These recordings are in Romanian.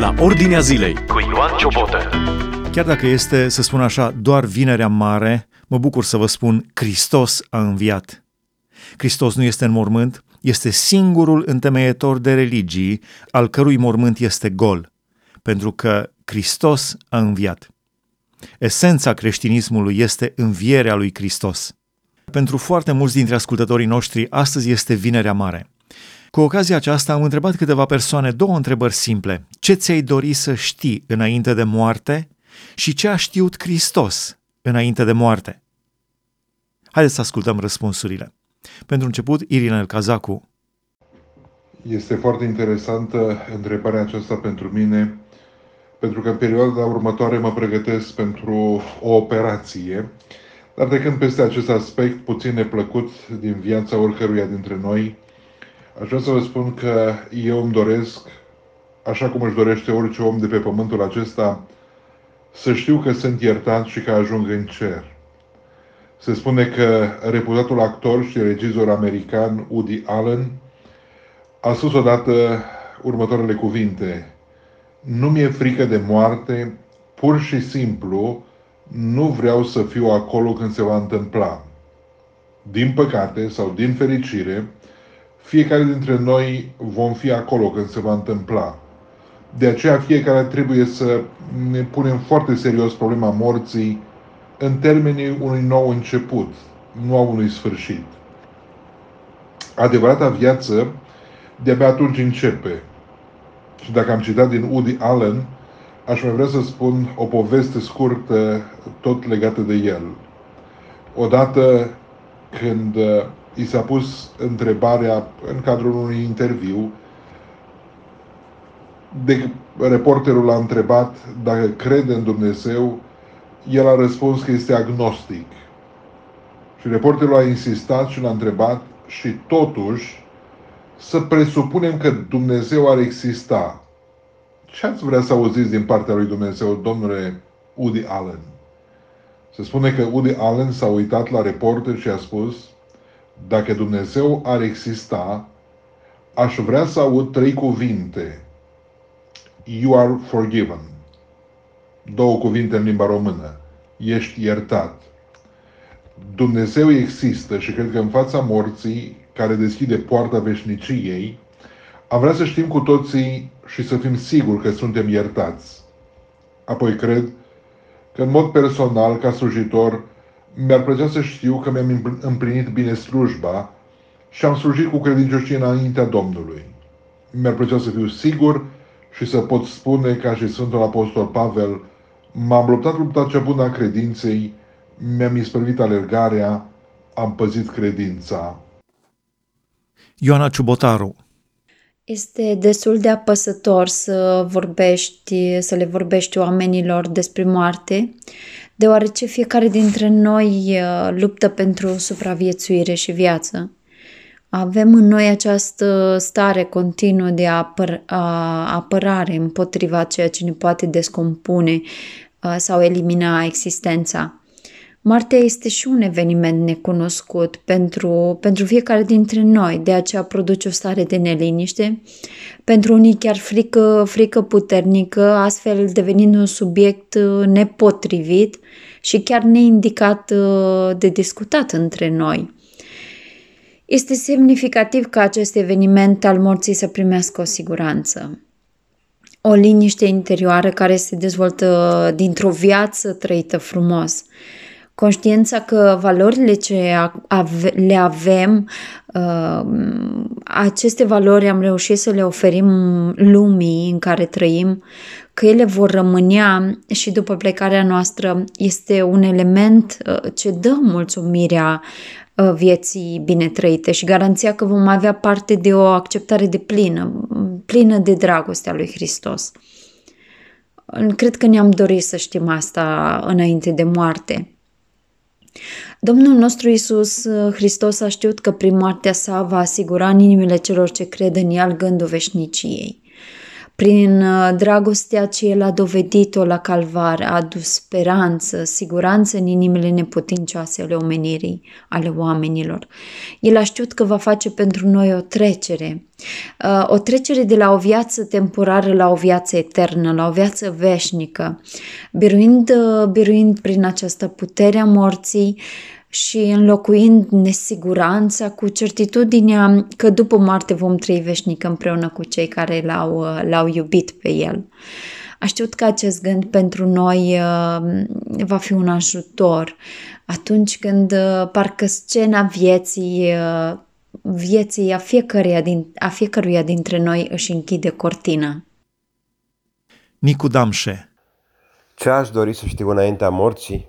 la Ordinea Zilei cu Ioan Ciobotă. Chiar dacă este, să spun așa, doar vinerea mare, mă bucur să vă spun, Hristos a înviat. Hristos nu este în mormânt, este singurul întemeietor de religii al cărui mormânt este gol, pentru că Hristos a înviat. Esența creștinismului este învierea lui Hristos. Pentru foarte mulți dintre ascultătorii noștri, astăzi este Vinerea Mare. Cu ocazia aceasta am întrebat câteva persoane două întrebări simple. Ce ți-ai dori să știi înainte de moarte și ce a știut Hristos înainte de moarte? Haideți să ascultăm răspunsurile. Pentru început, Irina El Cazacu. Este foarte interesantă întrebarea aceasta pentru mine, pentru că în perioada următoare mă pregătesc pentru o operație, dar trecând peste acest aspect puțin neplăcut din viața oricăruia dintre noi, Aș vrea să vă spun că eu îmi doresc, așa cum își dorește orice om de pe pământul acesta, să știu că sunt iertat și că ajung în cer. Se spune că reputatul actor și regizor american Woody Allen a spus odată următoarele cuvinte. Nu mi-e frică de moarte, pur și simplu nu vreau să fiu acolo când se va întâmpla. Din păcate sau din fericire, fiecare dintre noi vom fi acolo când se va întâmpla. De aceea fiecare trebuie să ne punem foarte serios problema morții în termenii unui nou început, nu a unui sfârșit. Adevărata viață de-abia atunci începe. Și dacă am citat din Woody Allen, aș mai vrea să spun o poveste scurtă tot legată de el. Odată când i s-a pus întrebarea în cadrul unui interviu de reporterul l-a întrebat dacă crede în Dumnezeu, el a răspuns că este agnostic. Și reporterul a insistat și l-a întrebat și totuși să presupunem că Dumnezeu ar exista. Ce ați vrea să auziți din partea lui Dumnezeu, domnule Woody Allen? Se spune că Woody Allen s-a uitat la reporter și a spus dacă Dumnezeu ar exista, aș vrea să aud trei cuvinte. You are forgiven. Două cuvinte în limba română. Ești iertat. Dumnezeu există și cred că în fața morții, care deschide poarta veșniciei, am vrea să știm cu toții și să fim siguri că suntem iertați. Apoi cred că în mod personal, ca slujitor, mi-ar plăcea să știu că mi-am împlinit bine slujba și am slujit cu credincioșie înaintea Domnului. Mi-ar plăcea să fiu sigur și să pot spune ca și Sfântul Apostol Pavel, m-am luptat lupta cea bună a credinței, mi-am isprăvit alergarea, am păzit credința. Ioana Ciubotaru este destul de apăsător să vorbești, să le vorbești oamenilor despre moarte, deoarece fiecare dintre noi uh, luptă pentru supraviețuire și viață. Avem în noi această stare continuă de apăr- a, apărare împotriva ceea ce ne poate descompune uh, sau elimina existența. Moartea este și un eveniment necunoscut pentru, pentru fiecare dintre noi, de aceea produce o stare de neliniște, pentru unii chiar frică, frică puternică, astfel devenind un subiect uh, nepotrivit și chiar neindicat uh, de discutat între noi. Este semnificativ ca acest eveniment al morții să primească o siguranță. O liniște interioară care se dezvoltă dintr-o viață trăită frumos conștiința că valorile ce le avem, uh, aceste valori am reușit să le oferim lumii în care trăim, că ele vor rămânea și după plecarea noastră este un element uh, ce dă mulțumirea uh, vieții bine trăite și garanția că vom avea parte de o acceptare de plină, plină de dragostea lui Hristos. Cred că ne-am dorit să știm asta înainte de moarte. Domnul nostru Isus uh, Hristos a știut că prin moartea sa va asigura în inimile celor ce cred în el gândul veșniciei. Prin uh, dragostea ce El a dovedit-o la calvar, a adus speranță, siguranță în inimile neputincioase ale omenirii, ale oamenilor. El a știut că va face pentru noi o trecere, uh, o trecere de la o viață temporară la o viață eternă, la o viață veșnică, biruind, uh, biruind prin această putere a morții, și înlocuind nesiguranța cu certitudinea că după moarte vom trăi veșnic împreună cu cei care l-au, l-au iubit pe el. Aș știut că acest gând pentru noi uh, va fi un ajutor atunci când uh, parcă scena vieții uh, vieții a fiecăruia, din, a fiecăruia dintre noi își închide cortina. Nicu Damșe Ce aș dori să știu înaintea morții?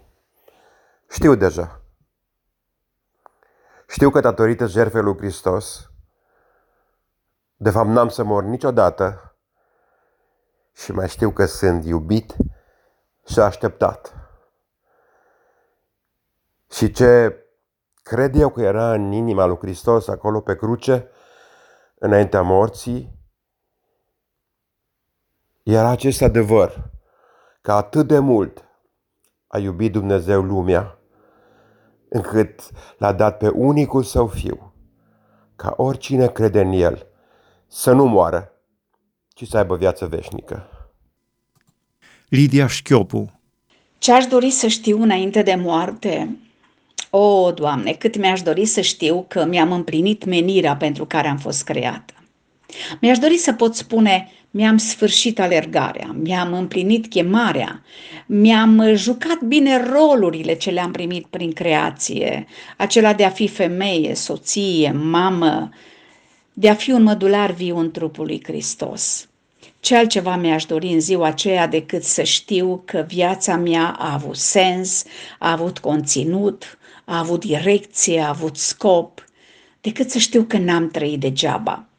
Știu deja. Știu că datorită jertfei lui Hristos, de fapt n-am să mor niciodată și mai știu că sunt iubit și așteptat. Și ce cred eu că era în inima lui Hristos acolo pe cruce, înaintea morții, era acest adevăr că atât de mult a iubit Dumnezeu lumea, încât l-a dat pe unicul său fiu, ca oricine crede în el să nu moară, ci să aibă viață veșnică. Lidia Șchiopu Ce aș dori să știu înainte de moarte? O, Doamne, cât mi-aș dori să știu că mi-am împlinit menirea pentru care am fost creată. Mi-aș dori să pot spune, mi-am sfârșit alergarea, mi-am împlinit chemarea, mi-am jucat bine rolurile ce le-am primit prin creație, acela de a fi femeie, soție, mamă, de a fi un mădular viu în trupul lui Hristos. Ce altceva mi-aș dori în ziua aceea decât să știu că viața mea a avut sens, a avut conținut, a avut direcție, a avut scop, decât să știu că n-am trăit degeaba.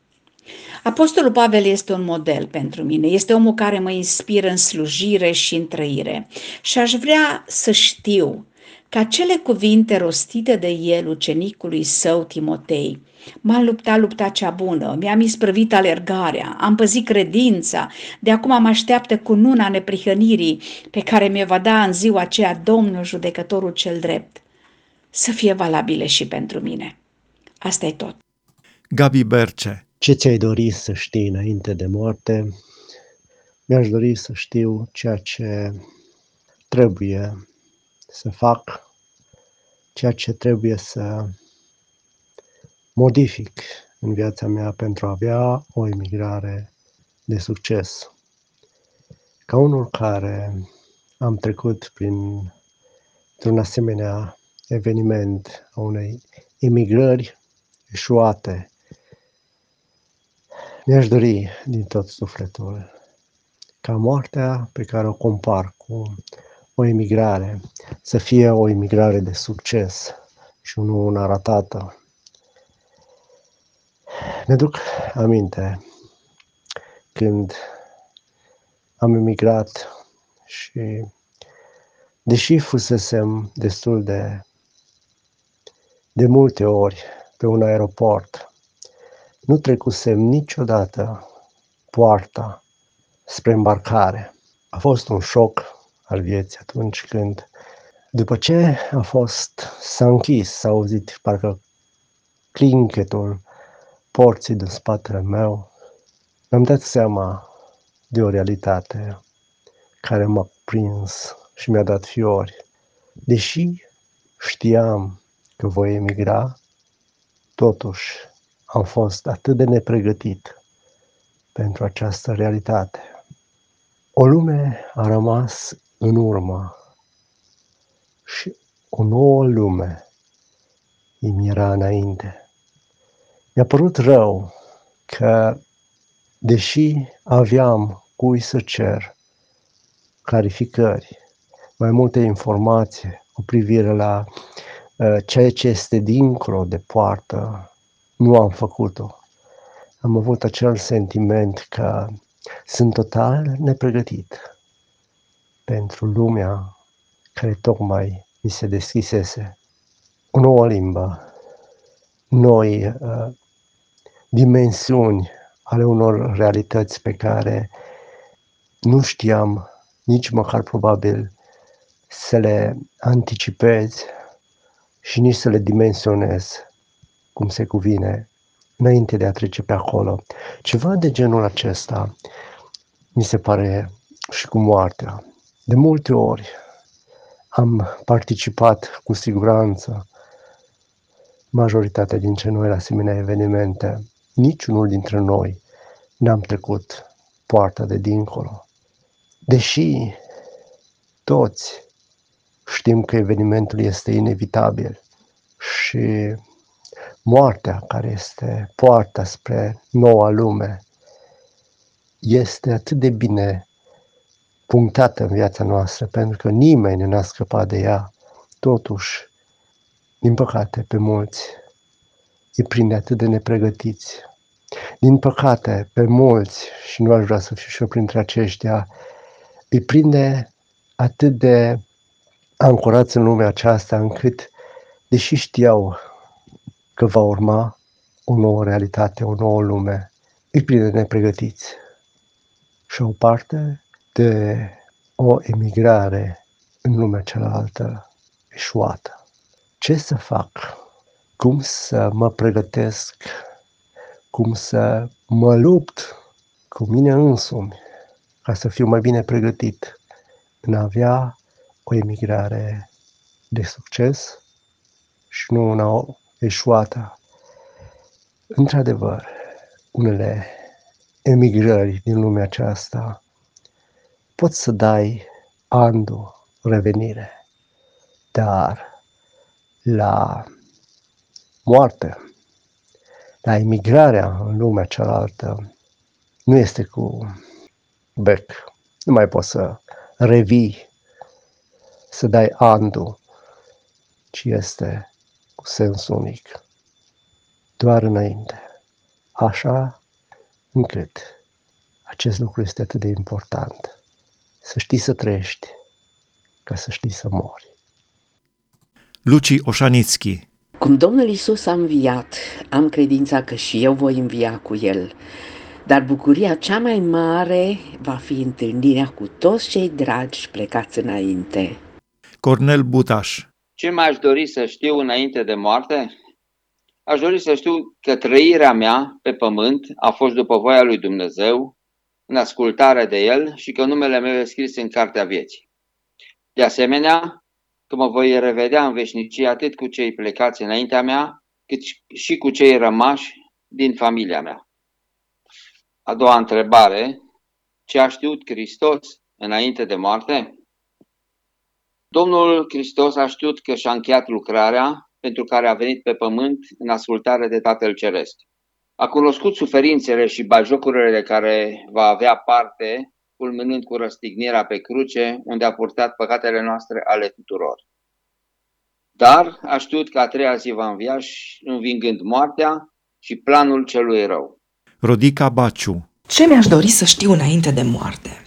Apostolul Pavel este un model pentru mine, este omul care mă inspiră în slujire și în trăire și aș vrea să știu că acele cuvinte rostite de el ucenicului său Timotei, M-am luptat lupta cea bună, mi-am isprăvit alergarea, am păzit credința, de acum mă așteaptă cu nuna neprihănirii pe care mi-o va da în ziua aceea Domnul judecătorul cel drept. Să fie valabile și pentru mine. Asta e tot. Gabi Berce ce ți-ai dori să știi înainte de moarte? Mi-aș dori să știu ceea ce trebuie să fac, ceea ce trebuie să modific în viața mea pentru a avea o emigrare de succes. Ca unul care am trecut prin un asemenea eveniment a unei emigrări eșuate mi-aș dori din tot sufletul ca moartea pe care o compar cu o emigrare să fie o emigrare de succes și nu una ratată. Mi-aduc aminte când am emigrat și deși fusesem destul de de multe ori pe un aeroport nu trecusem niciodată poarta spre îmbarcare. A fost un șoc al vieții atunci când, după ce a fost, s-a închis, s-a auzit parcă clinchetul porții din spatele meu, mi-am dat seama de o realitate care m-a prins și mi-a dat fiori. Deși știam că voi emigra, totuși am fost atât de nepregătit pentru această realitate. O lume a rămas în urmă și o nouă lume îmi era înainte. Mi-a părut rău că, deși aveam cui să cer clarificări, mai multe informații cu privire la uh, ceea ce este dincolo de poartă nu am făcut-o. Am avut acel sentiment că sunt total nepregătit pentru lumea care tocmai mi se deschisese. O nouă limbă, noi uh, dimensiuni ale unor realități pe care nu știam nici măcar probabil să le anticipez și nici să le dimensionez cum se cuvine înainte de a trece pe acolo. Ceva de genul acesta mi se pare și cu moartea. De multe ori am participat cu siguranță majoritatea dintre noi la asemenea evenimente. Niciunul dintre noi n-am trecut poarta de dincolo. Deși toți știm că evenimentul este inevitabil și moartea care este poarta spre noua lume este atât de bine punctată în viața noastră, pentru că nimeni nu a scăpat de ea. Totuși, din păcate, pe mulți îi prinde atât de nepregătiți. Din păcate, pe mulți, și nu aș vrea să fiu și eu printre aceștia, îi prinde atât de ancorați în lumea aceasta încât, deși știau că va urma o nouă realitate, o nouă lume, îi prinde nepregătiți. Și o parte de o emigrare în lumea cealaltă eșuată. Ce să fac? Cum să mă pregătesc? Cum să mă lupt cu mine însumi ca să fiu mai bine pregătit în a avea o emigrare de succes și nu una eșuată. Într-adevăr, unele emigrări din lumea aceasta poți să dai andu revenire, dar la moarte, la emigrarea în lumea cealaltă, nu este cu bec. Nu mai poți să revii, să dai andu, ci este cu sens unic. Doar înainte. Așa încât acest lucru este atât de important. Să știi să trăiești, ca să știi să mori. Luci Oșanițchi Cum Domnul Isus a înviat, am credința că și eu voi învia cu El. Dar bucuria cea mai mare va fi întâlnirea cu toți cei dragi plecați înainte. Cornel Butaș Ce mi-aș dori să știu înainte de moarte? Aș dori să știu că trăirea mea pe pământ a fost după voia lui Dumnezeu, în ascultare de El și că numele meu e scris în cartea vieții. De asemenea, că mă voi revedea în veșnicie atât cu cei plecați înaintea mea, cât și cu cei rămași din familia mea. A doua întrebare, ce a știut Hristos înainte de moarte? Domnul Hristos a știut că și-a încheiat lucrarea pentru care a venit pe pământ în ascultare de Tatăl Ceresc. A cunoscut suferințele și bajocurile de care va avea parte, culminând cu răstignirea pe cruce, unde a purtat păcatele noastre ale tuturor. Dar a știut că a treia zi va învia și învingând moartea și planul celui rău. Rodica Baciu Ce mi-aș dori să știu înainte de moarte?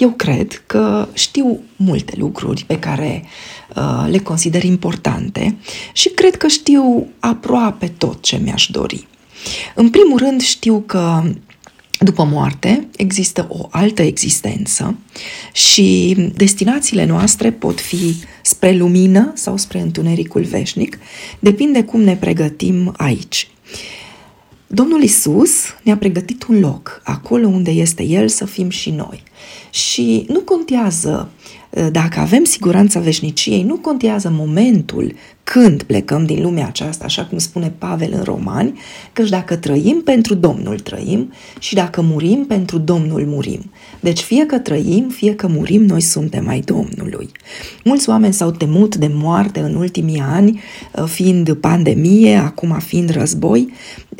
Eu cred că știu multe lucruri pe care uh, le consider importante și cred că știu aproape tot ce mi-aș dori. În primul rând știu că după moarte există o altă existență și destinațiile noastre pot fi spre lumină sau spre întunericul veșnic, depinde cum ne pregătim aici. Domnul Isus ne-a pregătit un loc, acolo unde este El să fim și noi. Și nu contează uh, dacă avem siguranța veșniciei, nu contează momentul când plecăm din lumea aceasta, așa cum spune Pavel în Romani, căci dacă trăim pentru Domnul trăim și dacă murim pentru Domnul murim. Deci fie că trăim, fie că murim, noi suntem ai Domnului. Mulți oameni s-au temut de moarte în ultimii ani, uh, fiind pandemie, acum fiind război.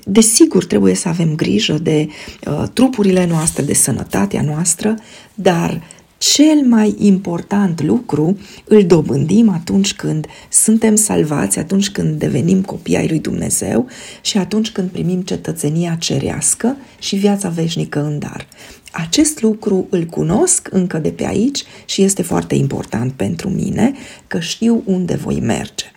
Desigur, trebuie să avem grijă de uh, trupurile noastre, de sănătatea noastră, dar cel mai important lucru îl dobândim atunci când suntem salvați, atunci când devenim copii ai lui Dumnezeu și atunci când primim cetățenia cerească și viața veșnică în dar. Acest lucru îl cunosc încă de pe aici și este foarte important pentru mine că știu unde voi merge.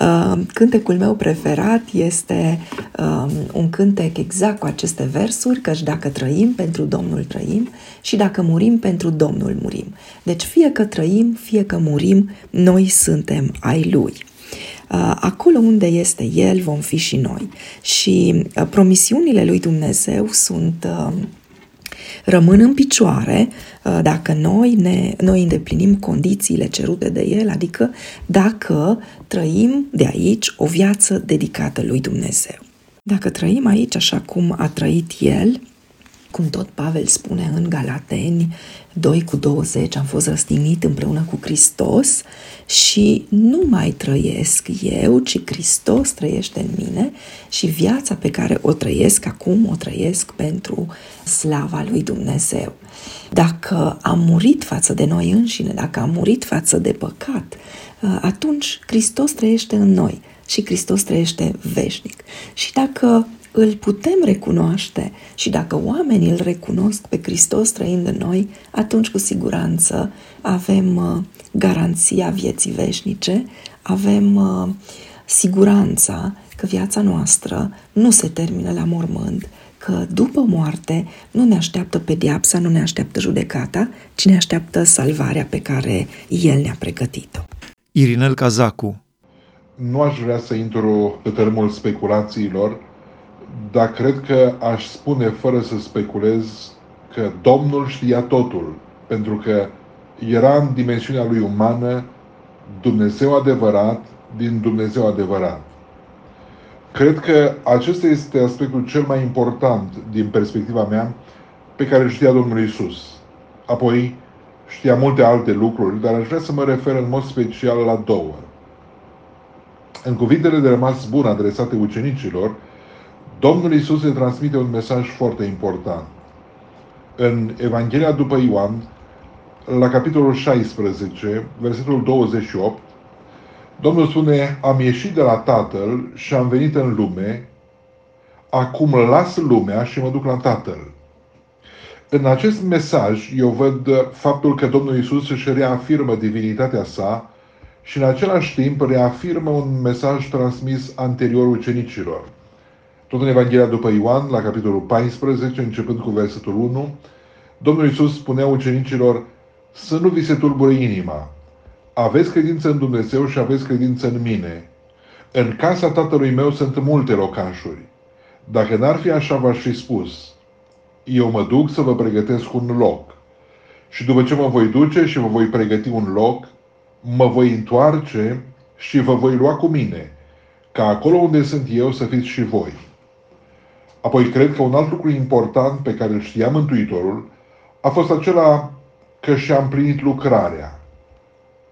Uh, cântecul meu preferat este um, un cântec exact cu aceste versuri, căci dacă trăim, pentru Domnul trăim și dacă murim, pentru Domnul murim. Deci fie că trăim, fie că murim, noi suntem ai Lui. Uh, acolo unde este El, vom fi și noi. Și promisiunile lui Dumnezeu sunt rămân în picioare uh, dacă noi, ne, noi îndeplinim condițiile cerute de El, adică dacă trăim de aici o viață dedicată lui Dumnezeu. Dacă trăim aici așa cum a trăit El, cum tot Pavel spune în Galateni 2 cu 20, am fost răstignit împreună cu Hristos și nu mai trăiesc eu, ci Hristos trăiește în mine și viața pe care o trăiesc acum o trăiesc pentru slava lui Dumnezeu. Dacă am murit față de noi înșine, dacă am murit față de păcat, atunci Hristos trăiește în noi și Hristos trăiește veșnic. Și dacă îl putem recunoaște și dacă oamenii îl recunosc pe Hristos trăind în noi, atunci cu siguranță avem uh, garanția vieții veșnice, avem uh, siguranța că viața noastră nu se termină la mormânt, că după moarte nu ne așteaptă pediapsa, nu ne așteaptă judecata, ci ne așteaptă salvarea pe care El ne-a pregătit-o. Irinel Cazacu Nu aș vrea să intru pe termenul speculațiilor, dar cred că aș spune fără să speculez că Domnul știa totul, pentru că era în dimensiunea lui umană Dumnezeu adevărat din Dumnezeu adevărat. Cred că acesta este aspectul cel mai important din perspectiva mea pe care îl știa Domnul Isus. Apoi știa multe alte lucruri, dar aș vrea să mă refer în mod special la două. În cuvintele de rămas bun adresate ucenicilor, Domnul Isus le transmite un mesaj foarte important. În Evanghelia după Ioan, la capitolul 16, versetul 28, Domnul spune, am ieșit de la Tatăl și am venit în lume, acum las lumea și mă duc la Tatăl. În acest mesaj eu văd faptul că Domnul Isus își reafirmă divinitatea sa și în același timp reafirmă un mesaj transmis anterior ucenicilor. Tot în Evanghelia după Ioan, la capitolul 14, începând cu versetul 1, Domnul Iisus spunea ucenicilor să nu vi se tulbure inima. Aveți credință în Dumnezeu și aveți credință în mine. În casa tatălui meu sunt multe locașuri. Dacă n-ar fi așa, v-aș fi spus. Eu mă duc să vă pregătesc un loc. Și după ce mă voi duce și vă voi pregăti un loc, mă voi întoarce și vă voi lua cu mine, ca acolo unde sunt eu să fiți și voi. Apoi cred că un alt lucru important pe care îl știa Mântuitorul a fost acela că și-a împlinit lucrarea.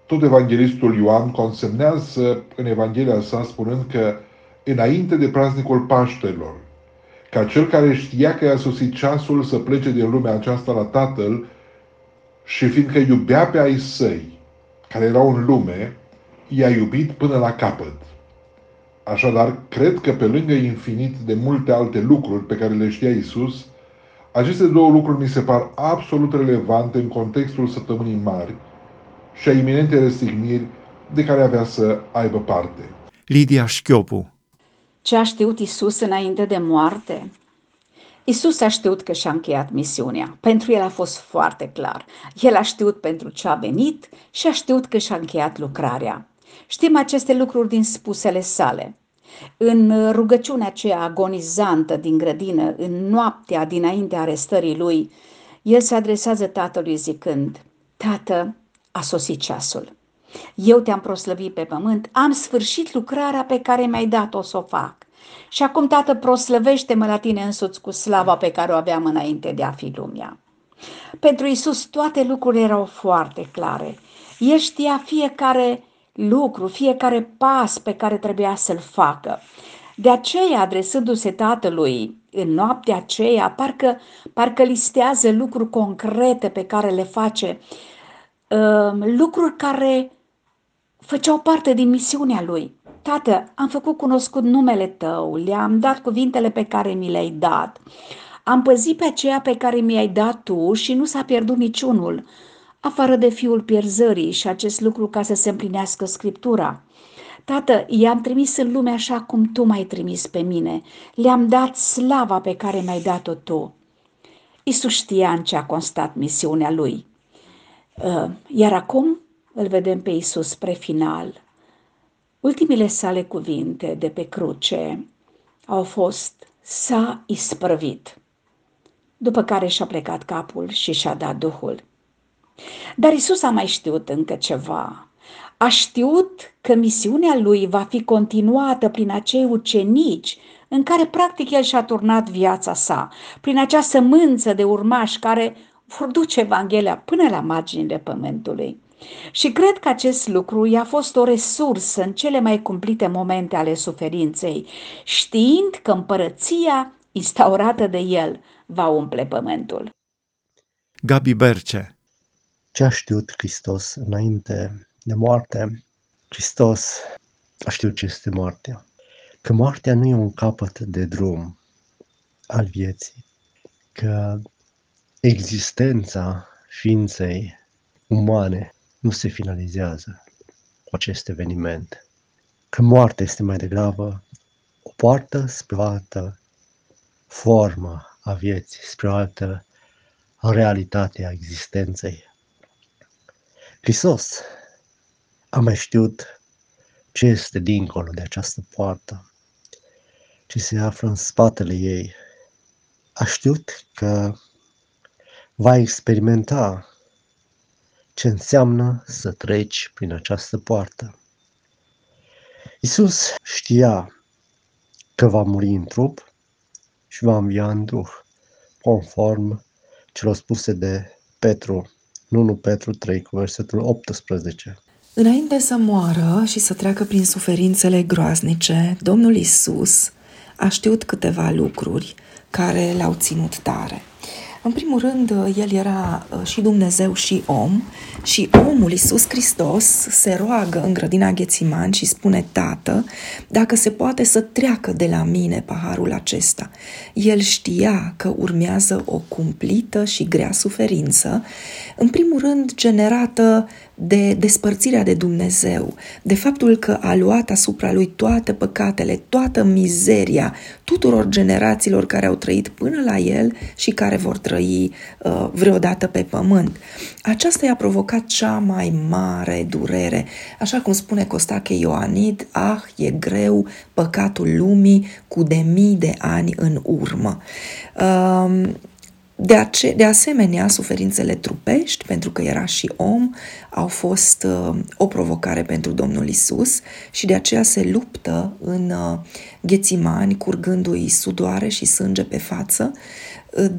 Tot evanghelistul Ioan consemnează în Evanghelia sa spunând că înainte de praznicul Paștelor, ca cel care știa că i-a sosit ceasul să plece din lumea aceasta la Tatăl și fiindcă iubea pe ai săi, care erau în lume, i-a iubit până la capăt. Așadar, cred că pe lângă infinit de multe alte lucruri pe care le știa Isus, aceste două lucruri mi se par absolut relevante în contextul săptămânii mari și a iminente restigniri de care avea să aibă parte. Lidia Șchiopu Ce a știut Isus înainte de moarte? Isus a știut că și-a încheiat misiunea. Pentru el a fost foarte clar. El a știut pentru ce a venit și a știut că și-a încheiat lucrarea. Știm aceste lucruri din spusele sale. În rugăciunea aceea agonizantă din grădină, în noaptea dinainte arestării lui, el se adresează tatălui zicând, Tată, a sosit ceasul. Eu te-am proslăvit pe pământ, am sfârșit lucrarea pe care mi-ai dat-o să o fac. Și acum, Tată, proslăvește-mă la tine însuți cu slava pe care o aveam înainte de a fi lumea. Pentru Isus toate lucrurile erau foarte clare. El știa fiecare lucru, fiecare pas pe care trebuia să-l facă. De aceea, adresându-se tatălui în noaptea aceea, parcă, parcă listează lucruri concrete pe care le face, uh, lucruri care făceau parte din misiunea lui. Tată, am făcut cunoscut numele tău, le-am dat cuvintele pe care mi le-ai dat. Am păzit pe aceea pe care mi-ai dat tu și nu s-a pierdut niciunul afară de fiul pierzării și acest lucru ca să se împlinească Scriptura. Tată, i-am trimis în lume așa cum Tu m-ai trimis pe mine. Le-am dat slava pe care mi-ai dat-o Tu. Isus știa în ce a constat misiunea Lui. Uh, iar acum îl vedem pe Isus spre final. Ultimile sale cuvinte de pe cruce au fost s-a isprăvit, după care și-a plecat capul și și-a dat Duhul. Dar Isus a mai știut încă ceva. A știut că misiunea lui va fi continuată prin acei ucenici în care practic el și-a turnat viața sa, prin acea sămânță de urmași care vor duce Evanghelia până la marginile pământului. Și cred că acest lucru i-a fost o resursă în cele mai cumplite momente ale suferinței, știind că împărăția instaurată de el va umple pământul. Gabi Berce Ce a știut Hristos înainte de moarte? Hristos a știut ce este moartea. Că moartea nu e un capăt de drum al vieții, că existența ființei umane nu se finalizează cu acest eveniment. Că moartea este mai degrabă o poartă spre o altă formă a vieții, spre o altă realitate a existenței. Hristos a mai știut ce este dincolo de această poartă, ce se află în spatele ei. A știut că va experimenta ce înseamnă să treci prin această poartă. Isus știa că va muri în trup și va învia în duh, conform celor spuse de Petru, 1 Petru 3 cu versetul 18. Înainte să moară și să treacă prin suferințele groaznice, Domnul Isus a știut câteva lucruri care l-au ținut tare. În primul rând, el era uh, și Dumnezeu și om și omul Iisus Hristos se roagă în grădina Ghețiman și spune, Tată, dacă se poate să treacă de la mine paharul acesta. El știa că urmează o cumplită și grea suferință, în primul rând generată de despărțirea de Dumnezeu, de faptul că a luat asupra lui toate păcatele, toată mizeria tuturor generațiilor care au trăit până la el și care vor trăi uh, vreodată pe pământ. Aceasta i-a provocat cea mai mare durere. Așa cum spune Costache Ioanid, ah, e greu păcatul lumii cu de mii de ani în urmă. Uh, de, ace- de asemenea, suferințele trupești, pentru că era și om, au fost uh, o provocare pentru Domnul Isus și de aceea se luptă în uh, ghețimani, curgându-i sudoare și sânge pe față,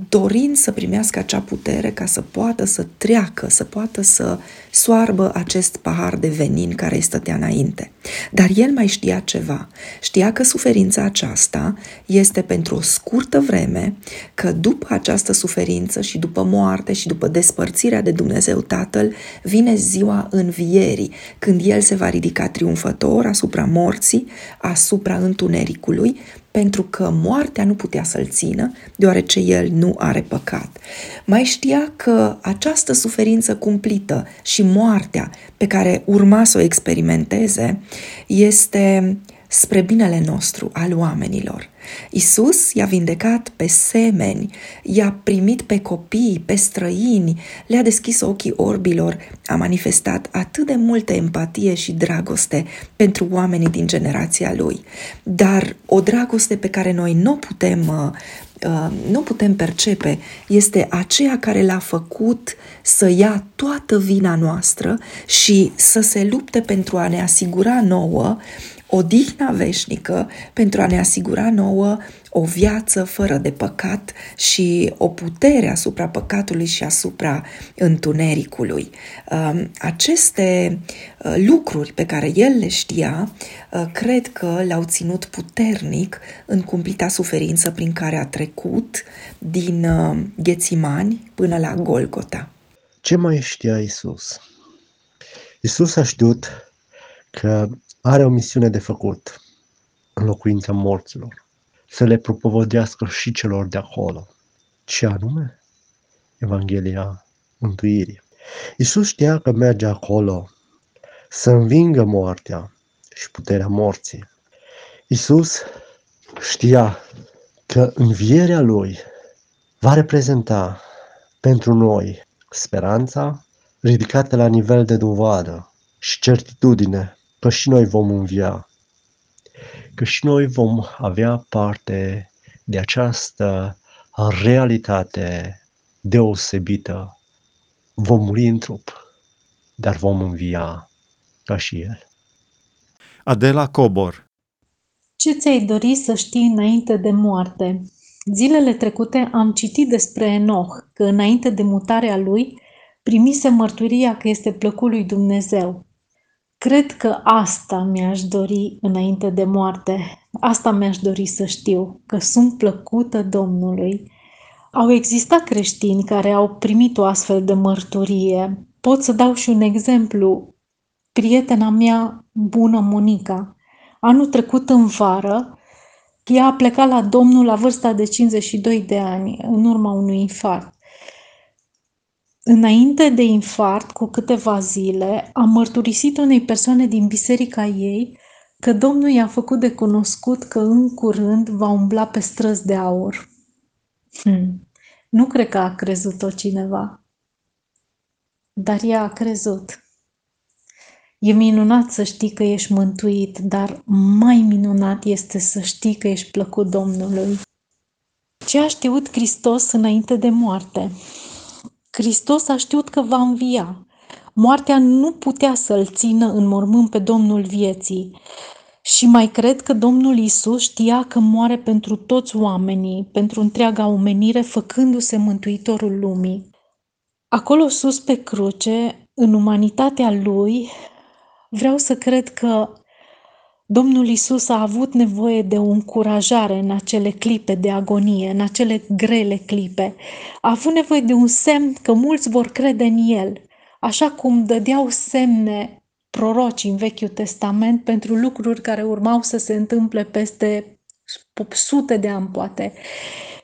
dorind să primească acea putere ca să poată să treacă, să poată să soarbă acest pahar de venin care îi stătea înainte. Dar el mai știa ceva. Știa că suferința aceasta este pentru o scurtă vreme, că după această suferință și după moarte și după despărțirea de Dumnezeu Tatăl, vine ziua învierii, când el se va ridica triumfător asupra morții, asupra întunericului, pentru că moartea nu putea să-l țină, deoarece el nu are păcat. Mai știa că această suferință cumplită și moartea pe care urma să o experimenteze este spre binele nostru al oamenilor. Isus i-a vindecat pe semeni, i-a primit pe copii, pe străini, le-a deschis ochii orbilor, a manifestat atât de multă empatie și dragoste pentru oamenii din generația lui. Dar o dragoste pe care noi nu putem uh, uh, nu putem percepe este aceea care l-a făcut să ia toată vina noastră și să se lupte pentru a ne asigura nouă odihna veșnică pentru a ne asigura nouă o viață fără de păcat și o putere asupra păcatului și asupra întunericului. Um, aceste uh, lucruri pe care el le știa, uh, cred că l-au ținut puternic în cumplita suferință prin care a trecut din uh, Ghețimani până la Golgota. Ce mai știa Isus? Isus a știut că are o misiune de făcut în locuința morților, să le propovădească și celor de acolo. Ce anume? Evanghelia mântuirii. Iisus știa că merge acolo să învingă moartea și puterea morții. Isus știa că învierea lui va reprezenta pentru noi speranța ridicată la nivel de dovadă și certitudine că și noi vom învia, că și noi vom avea parte de această realitate deosebită. Vom muri în trup, dar vom învia ca și El. Adela Cobor Ce ți-ai dori să știi înainte de moarte? Zilele trecute am citit despre Enoch, că înainte de mutarea lui primise mărturia că este plăcut lui Dumnezeu. Cred că asta mi-aș dori înainte de moarte. Asta mi-aș dori să știu, că sunt plăcută Domnului. Au existat creștini care au primit o astfel de mărturie. Pot să dau și un exemplu. Prietena mea bună, Monica, anul trecut în vară, ea a plecat la Domnul la vârsta de 52 de ani, în urma unui infarct. Înainte de infart, cu câteva zile, a mărturisit unei persoane din biserica ei că Domnul i-a făcut de cunoscut că în curând va umbla pe străzi de aur. Hmm. Nu cred că a crezut-o cineva, dar ea a crezut. E minunat să știi că ești mântuit, dar mai minunat este să știi că ești plăcut Domnului. Ce a știut Hristos înainte de moarte? Hristos a știut că va învia. Moartea nu putea să-l țină în mormânt pe Domnul vieții. Și mai cred că Domnul Isus știa că moare pentru toți oamenii, pentru întreaga omenire, făcându-se mântuitorul lumii. Acolo sus pe cruce, în umanitatea lui, vreau să cred că Domnul Isus a avut nevoie de o încurajare în acele clipe de agonie, în acele grele clipe. A avut nevoie de un semn că mulți vor crede în El, așa cum dădeau semne proroci în Vechiul Testament pentru lucruri care urmau să se întâmple peste sute de ani, poate.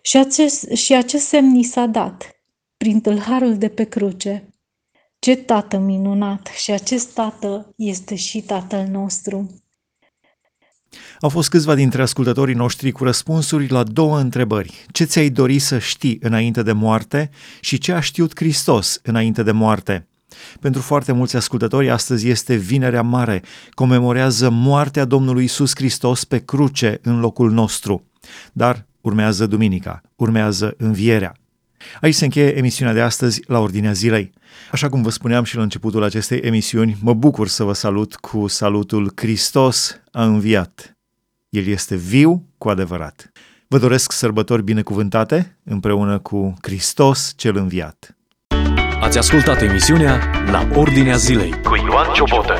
Și acest, și acest semn ni s-a dat prin tâlharul de pe cruce. Ce tată minunat! Și acest tată este și tatăl nostru. Au fost câțiva dintre ascultătorii noștri cu răspunsuri la două întrebări. Ce ți-ai dori să știi înainte de moarte și ce a știut Hristos înainte de moarte? Pentru foarte mulți ascultători, astăzi este Vinerea Mare, comemorează moartea Domnului Isus Hristos pe cruce în locul nostru. Dar urmează Duminica, urmează Învierea. Aici se încheie emisiunea de astăzi la Ordinea Zilei. Așa cum vă spuneam și la începutul acestei emisiuni, mă bucur să vă salut cu salutul Hristos a înviat. El este viu cu adevărat. Vă doresc sărbători binecuvântate împreună cu Hristos cel înviat. Ați ascultat emisiunea La Ordinea Zilei cu Ioan Ciobotă.